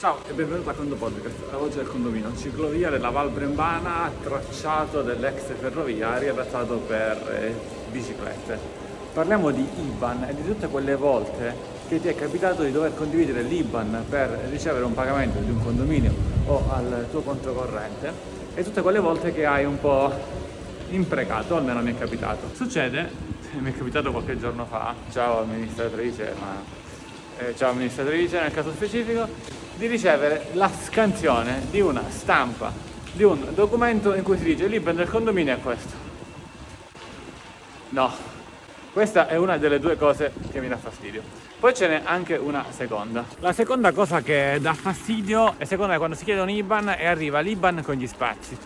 Ciao e benvenuto a Condo Podcast, la voce del condominio, ciclovia della Val Brembana, tracciato dell'ex ferroviaria adattato per eh, biciclette. Parliamo di IBAN e di tutte quelle volte che ti è capitato di dover condividere l'IBAN per ricevere un pagamento di un condominio o al tuo conto corrente e tutte quelle volte che hai un po' imprecato, almeno mi è capitato. Succede, mi è capitato qualche giorno fa, ciao amministratrice, ma eh, ciao amministratrice nel caso specifico, di ricevere la scansione di una stampa di un documento in cui si dice l'IBAN del condominio è questo. No, questa è una delle due cose che mi dà fastidio. Poi ce n'è anche una seconda. La seconda cosa che dà fastidio è secondo me quando si chiede un IBAN e arriva l'IBAN con gli spazi.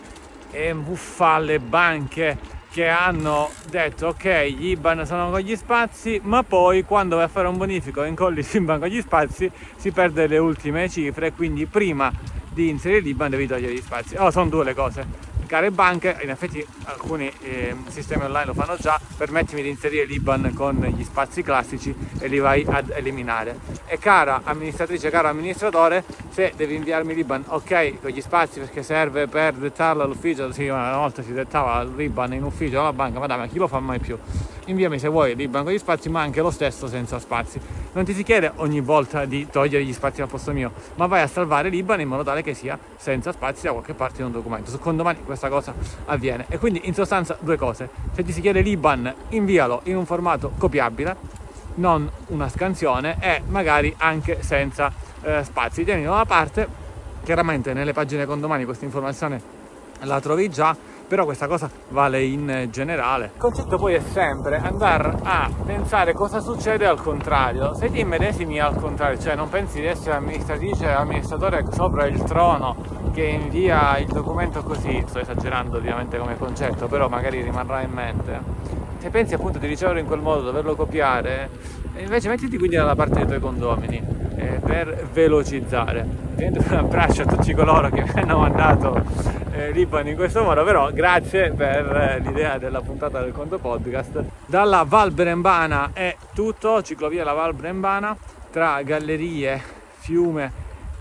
E buffa le banche che hanno detto ok gli IBAN sono con gli spazi ma poi quando vai a fare un bonifico e incolli l'IBAN con gli spazi si perde le ultime cifre quindi prima di inserire l'IBAN devi togliere gli spazi. Oh sono due le cose care banche, in effetti alcuni eh, sistemi online lo fanno già, permettimi di inserire l'IBAN con gli spazi classici e li vai ad eliminare. E cara amministratrice, caro amministratore, se devi inviarmi l'IBAN, ok, con gli spazi perché serve per dettarlo all'ufficio, sì, una volta si dettava l'IBAN in ufficio alla banca, ma dai, ma chi lo fa mai più? Inviami se vuoi l'IBAN con gli spazi, ma anche lo stesso senza spazi. Non ti si chiede ogni volta di togliere gli spazi al posto mio, ma vai a salvare l'IBAN in modo tale che sia senza spazi da qualche parte in un documento. Secondo me questa cosa avviene. E quindi in sostanza due cose. Se ti si chiede l'IBAN, invialo in un formato copiabile, non una scansione e magari anche senza eh, spazi. Tienilo da parte. Chiaramente nelle pagine condomani questa informazione la trovi già però questa cosa vale in generale. Il concetto poi è sempre andare a pensare cosa succede al contrario. Se ti immedesimi al contrario, cioè non pensi di essere amministratrice amministratore sopra il trono che invia il documento così, sto esagerando ovviamente come concetto, però magari rimarrà in mente. Se pensi appunto di riceverlo in quel modo, doverlo copiare, invece mettiti quindi dalla parte dei tuoi condomini eh, per velocizzare. un abbraccio a tutti coloro che mi hanno mandato eh, Liban in questo modo, però grazie per eh, l'idea della puntata del conto podcast. Dalla Val Brembana è tutto, ciclovia la Val Brembana, tra gallerie, fiume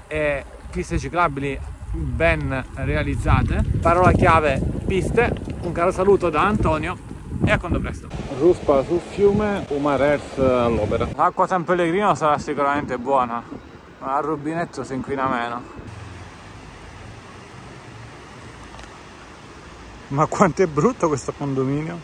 e piste ciclabili ben realizzate. Parola chiave piste, un caro saluto da Antonio e a quando presto. Ruspa sul fiume, Umarers all'opera. L'acqua San Pellegrino sarà sicuramente buona, ma al rubinetto si inquina meno. Ma quanto è brutto questo condominio?